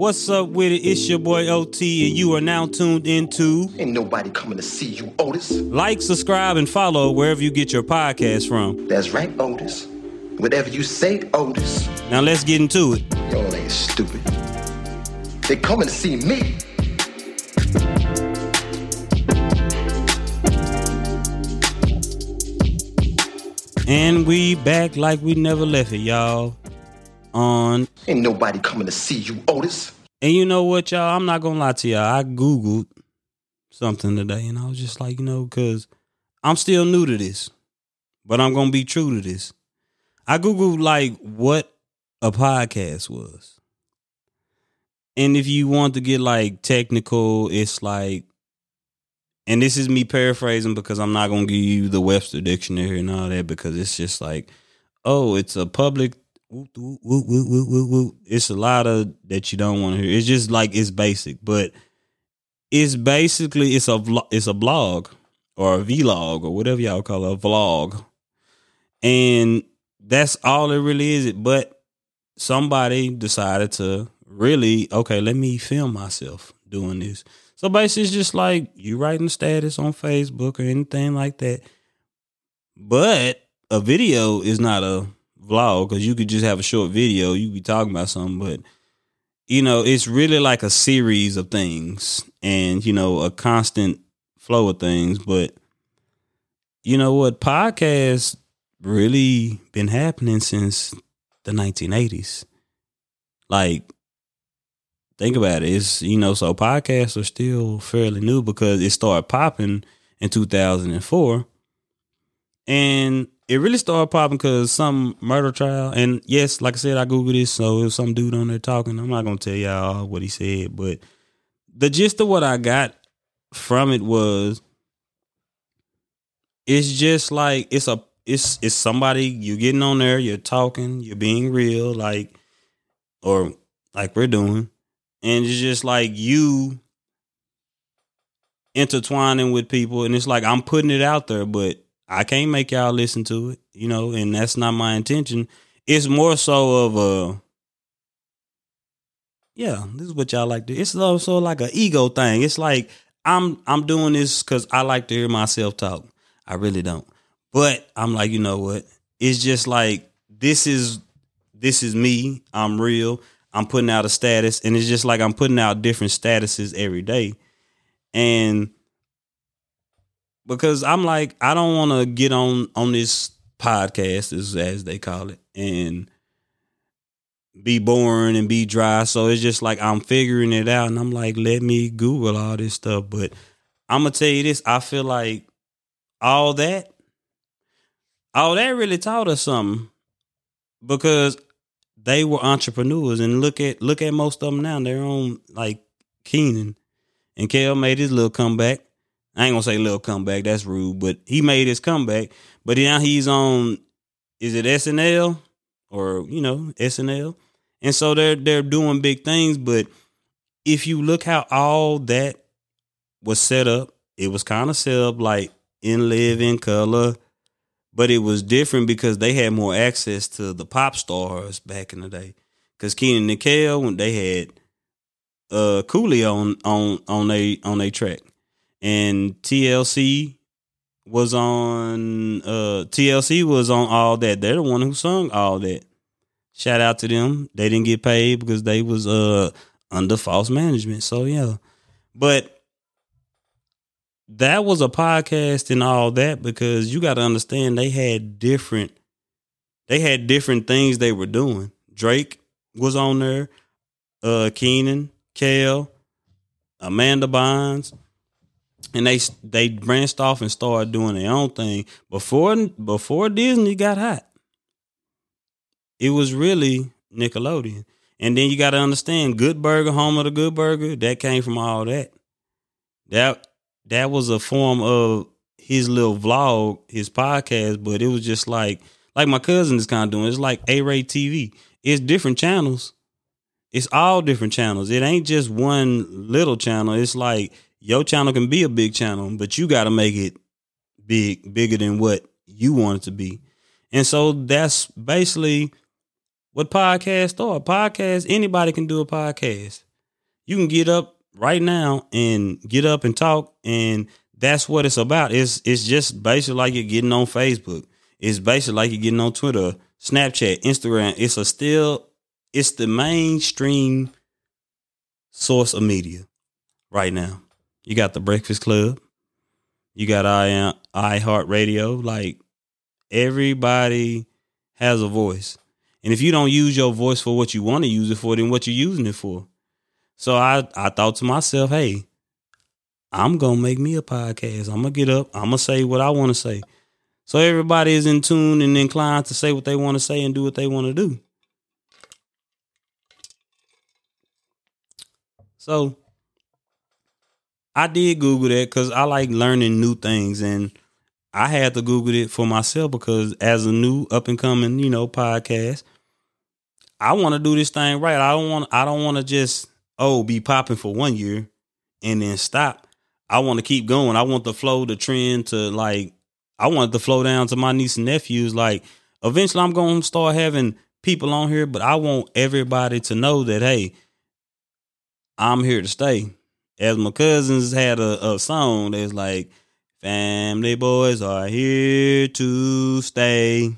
What's up with it? It's your boy OT, and you are now tuned into Ain't nobody coming to see you, Otis. like, subscribe, and follow wherever you get your podcast from. That's right, Otis. Whatever you say, Otis. Now let's get into it. Y'all ain't stupid. They coming to see me. And we back like we never left it, y'all. On Ain't nobody coming to see you, Otis. and you know what, y'all? I'm not gonna lie to y'all. I googled something today, and I was just like, you know, because I'm still new to this, but I'm gonna be true to this. I googled like what a podcast was, and if you want to get like technical, it's like, and this is me paraphrasing because I'm not gonna give you the Webster dictionary and all that because it's just like, oh, it's a public. Whoop, whoop, whoop, whoop, whoop, whoop, whoop. It's a lot of that you don't want to hear. It's just like it's basic, but it's basically it's a vlo- it's a blog or a vlog or whatever y'all call it, a vlog, and that's all it really is. But somebody decided to really okay, let me film myself doing this. So basically, it's just like you writing status on Facebook or anything like that. But a video is not a vlog because you could just have a short video. You be talking about something, but you know, it's really like a series of things and, you know, a constant flow of things. But you know what? Podcasts really been happening since the 1980s. Like, think about it. It's, you know, so podcasts are still fairly new because it started popping in 2004. And it really started popping because some murder trial. And yes, like I said, I Googled this. So it was some dude on there talking. I'm not to tell y'all what he said, but the gist of what I got from it was it's just like it's a it's it's somebody you're getting on there, you're talking, you're being real, like or like we're doing. And it's just like you intertwining with people and it's like I'm putting it out there, but I can't make y'all listen to it, you know, and that's not my intention. It's more so of a yeah, this is what y'all like to. It's also like an ego thing. It's like I'm I'm doing this because I like to hear myself talk. I really don't, but I'm like, you know what? It's just like this is this is me. I'm real. I'm putting out a status, and it's just like I'm putting out different statuses every day, and because I'm like I don't want to get on on this podcast as as they call it and be boring and be dry. So it's just like I'm figuring it out, and I'm like, let me Google all this stuff. But I'm gonna tell you this: I feel like all that, all that really taught us something because they were entrepreneurs, and look at look at most of them now. They're on like Kenan, and Kel made his little comeback. I ain't gonna say little comeback, that's rude, but he made his comeback. But now he's on is it SNL or you know, SNL? And so they're they're doing big things, but if you look how all that was set up, it was kind of set up like In Living Color, but it was different because they had more access to the pop stars back in the day. Cause Kenan and Kel, when they had uh Coolio on on on they on their track and TLC was on uh TLC was on all that. They're the one who sung all that. Shout out to them. They didn't get paid because they was uh under false management. So yeah. But that was a podcast and all that because you got to understand they had different they had different things they were doing. Drake was on there, uh Kenan, Kel, Amanda Bynes, and they they branched off and started doing their own thing before before Disney got hot. It was really Nickelodeon, and then you got to understand, Good Burger, home of the Good Burger, that came from all that. That that was a form of his little vlog, his podcast, but it was just like like my cousin is kind of doing. It's like A Ray TV. It's different channels. It's all different channels. It ain't just one little channel. It's like your channel can be a big channel, but you got to make it big, bigger than what you want it to be. And so that's basically what podcasts are. Podcast, anybody can do a podcast. You can get up right now and get up and talk and that's what it's about. It's it's just basically like you're getting on Facebook. It's basically like you're getting on Twitter, Snapchat, Instagram. It's a still it's the mainstream source of media right now. You got the Breakfast Club. You got I iHeart Radio. Like everybody has a voice. And if you don't use your voice for what you want to use it for, then what you're using it for? So I, I thought to myself, hey, I'm gonna make me a podcast. I'm gonna get up, I'm gonna say what I want to say. So everybody is in tune and inclined to say what they want to say and do what they want to do. So I did Google that because I like learning new things and I had to Google it for myself because as a new up and coming, you know, podcast, I want to do this thing right. I don't want I don't want to just oh be popping for one year and then stop. I want to keep going. I want the flow, the trend to like I want the flow down to my niece and nephews. Like eventually I'm gonna start having people on here, but I want everybody to know that hey, I'm here to stay. As my cousins had a, a song that's like Family boys are here to stay.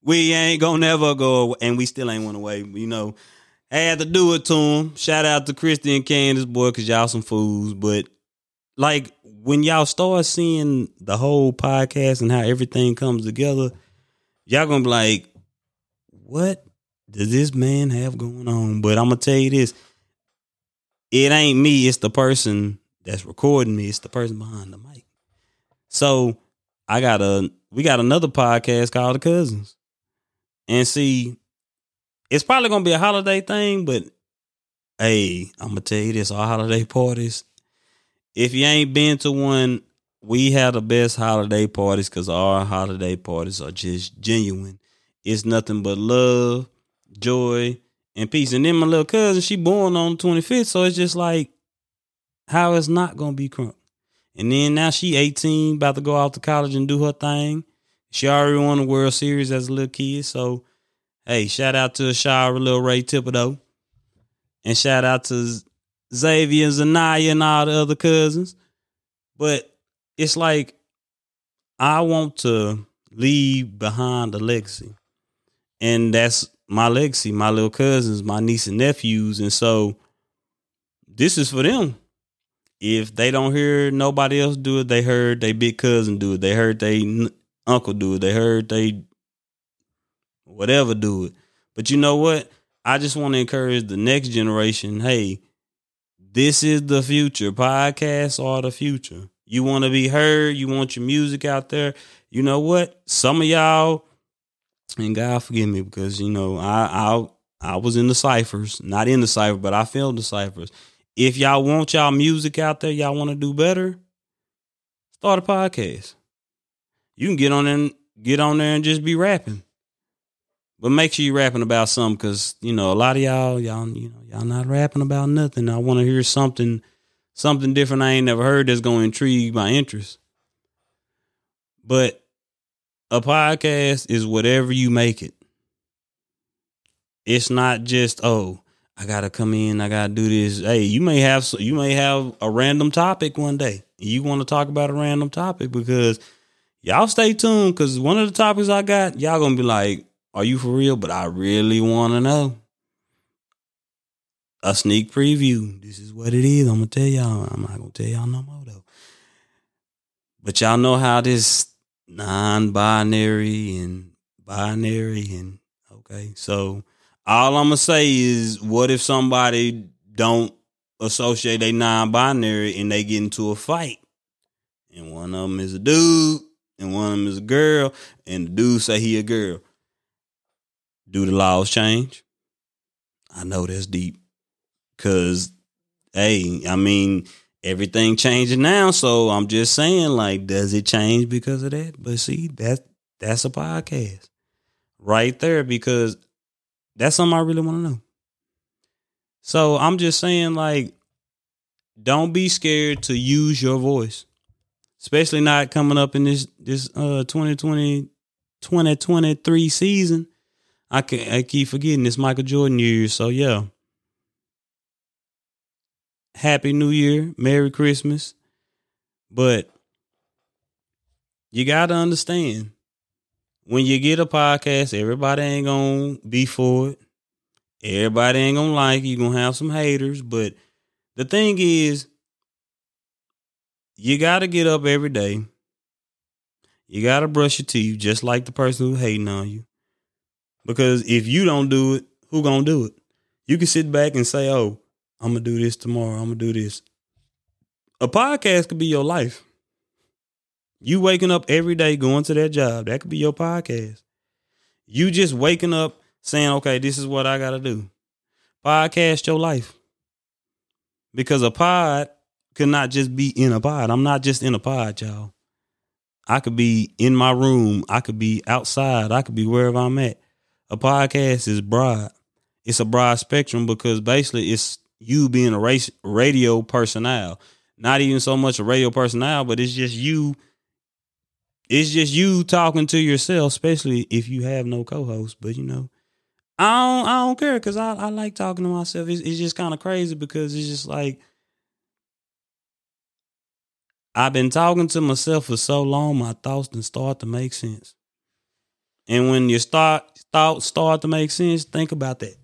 We ain't gonna never go away, and we still ain't went away. You know, I had to do it to them. Shout out to Christy and Candace, boy, cause y'all some fools. But like when y'all start seeing the whole podcast and how everything comes together, y'all gonna be like, what does this man have going on? But I'm gonna tell you this. It ain't me, it's the person that's recording me, it's the person behind the mic. So I got a we got another podcast called The Cousins. And see, it's probably gonna be a holiday thing, but hey, I'm gonna tell you this, our holiday parties. If you ain't been to one, we have the best holiday parties because our holiday parties are just genuine. It's nothing but love, joy, and peace. And then my little cousin, she born on the 25th, so it's just like how it's not gonna be crunk. And then now she 18, about to go off to college and do her thing. She already won the World Series as a little kid. So, hey, shout out to Ashara, little Ray Thibodeau. And shout out to Xavier, and Zanaya, and all the other cousins. But it's like, I want to leave behind a legacy. And that's my legacy, my little cousins, my niece and nephews. And so this is for them if they don't hear nobody else do it, they heard they big cousin do it. They heard they uncle do it. They heard they whatever do it. But you know what? I just want to encourage the next generation. Hey, this is the future. Podcasts are the future. You want to be heard. You want your music out there. You know what? Some of y'all, and God forgive me because you know I I I was in the ciphers, not in the cipher, but I filled the ciphers if y'all want y'all music out there, y'all want to do better, start a podcast. You can get on there and get on there and just be rapping. But make sure you're rapping about something because, you know, a lot of y'all, y'all, you know, y'all not rapping about nothing. I want to hear something, something different I ain't never heard that's to intrigue my interest. But a podcast is whatever you make it. It's not just, oh, I gotta come in. I gotta do this. Hey, you may have you may have a random topic one day. You want to talk about a random topic because y'all stay tuned because one of the topics I got, y'all gonna be like, "Are you for real?" But I really want to know. A sneak preview. This is what it is. I'm gonna tell y'all. I'm not gonna tell y'all no more though. But y'all know how this non-binary and binary and okay, so all I'm gonna say is, what if somebody don't associate a non-binary and they get into a fight, and one of them is a dude and one of them is a girl, and the dude say he a girl. Do the laws change? I know that's deep, cause hey, I mean everything changing now, so I'm just saying, like, does it change because of that? But see, that that's a podcast right there because that's something I really want to know. So I'm just saying, like, don't be scared to use your voice, especially not coming up in this this uh 2020 2023 season. I can I keep forgetting it's Michael Jordan year, so yeah. Happy New Year, Merry Christmas. But you got to understand when you get a podcast, everybody ain't going to be for it. Everybody ain't going to like it. You're going to have some haters. But the thing is, you got to get up every day. You got to brush your teeth just like the person who's hating on you. Because if you don't do it, who going to do it? You can sit back and say, oh, I'm to do this tomorrow. I'm to do this. A podcast could be your life. You waking up every day going to that job, that could be your podcast. You just waking up saying, okay, this is what I got to do. Podcast your life. Because a pod could not just be in a pod. I'm not just in a pod, y'all. I could be in my room. I could be outside. I could be wherever I'm at. A podcast is broad. It's a broad spectrum because basically it's you being a race, radio personnel. Not even so much a radio personnel, but it's just you it's just you talking to yourself, especially if you have no co-host. But you know, I don't, I don't care because I, I like talking to myself. It's, it's just kind of crazy because it's just like I've been talking to myself for so long, my thoughts then start to make sense. And when your start thoughts start to make sense, think about that.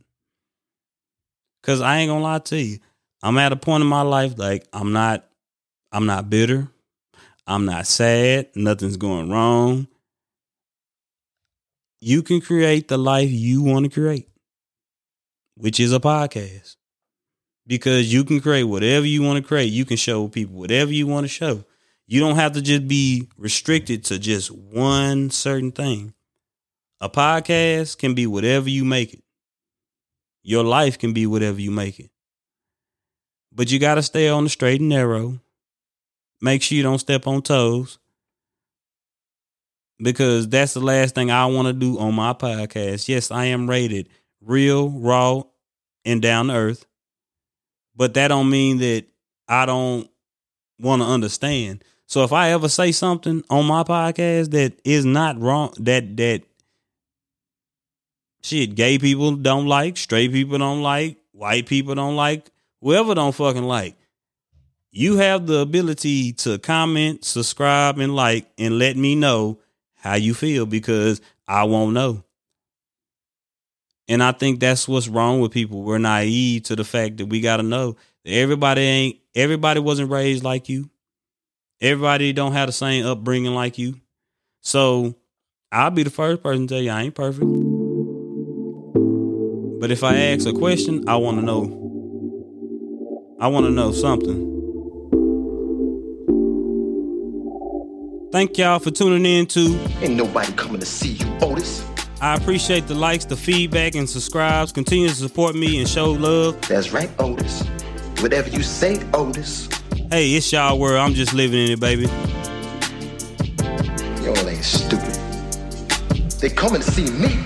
Cause I ain't gonna lie to you, I'm at a point in my life like I'm not, I'm not bitter. I'm not sad. Nothing's going wrong. You can create the life you want to create, which is a podcast. Because you can create whatever you want to create. You can show people whatever you want to show. You don't have to just be restricted to just one certain thing. A podcast can be whatever you make it. Your life can be whatever you make it. But you got to stay on the straight and narrow Make sure you don't step on toes because that's the last thing I want to do on my podcast. Yes, I am rated real, raw, and down to earth, but that don't mean that I don't want to understand. So if I ever say something on my podcast that is not wrong, that that shit, gay people don't like, straight people don't like, white people don't like, whoever don't fucking like, you have the ability to comment, subscribe, and like, and let me know how you feel because I won't know. And I think that's what's wrong with people. We're naive to the fact that we got to know that everybody ain't, everybody wasn't raised like you. Everybody don't have the same upbringing like you. So I'll be the first person to tell you I ain't perfect. But if I ask a question, I want to know. I want to know something. Thank y'all for tuning in to Ain't nobody coming to see you, Otis. I appreciate the likes, the feedback, and subscribes. Continue to support me and show love. That's right, Otis. Whatever you say, Otis. Hey, it's y'all world. I'm just living in it, baby. Y'all ain't stupid. They coming to see me.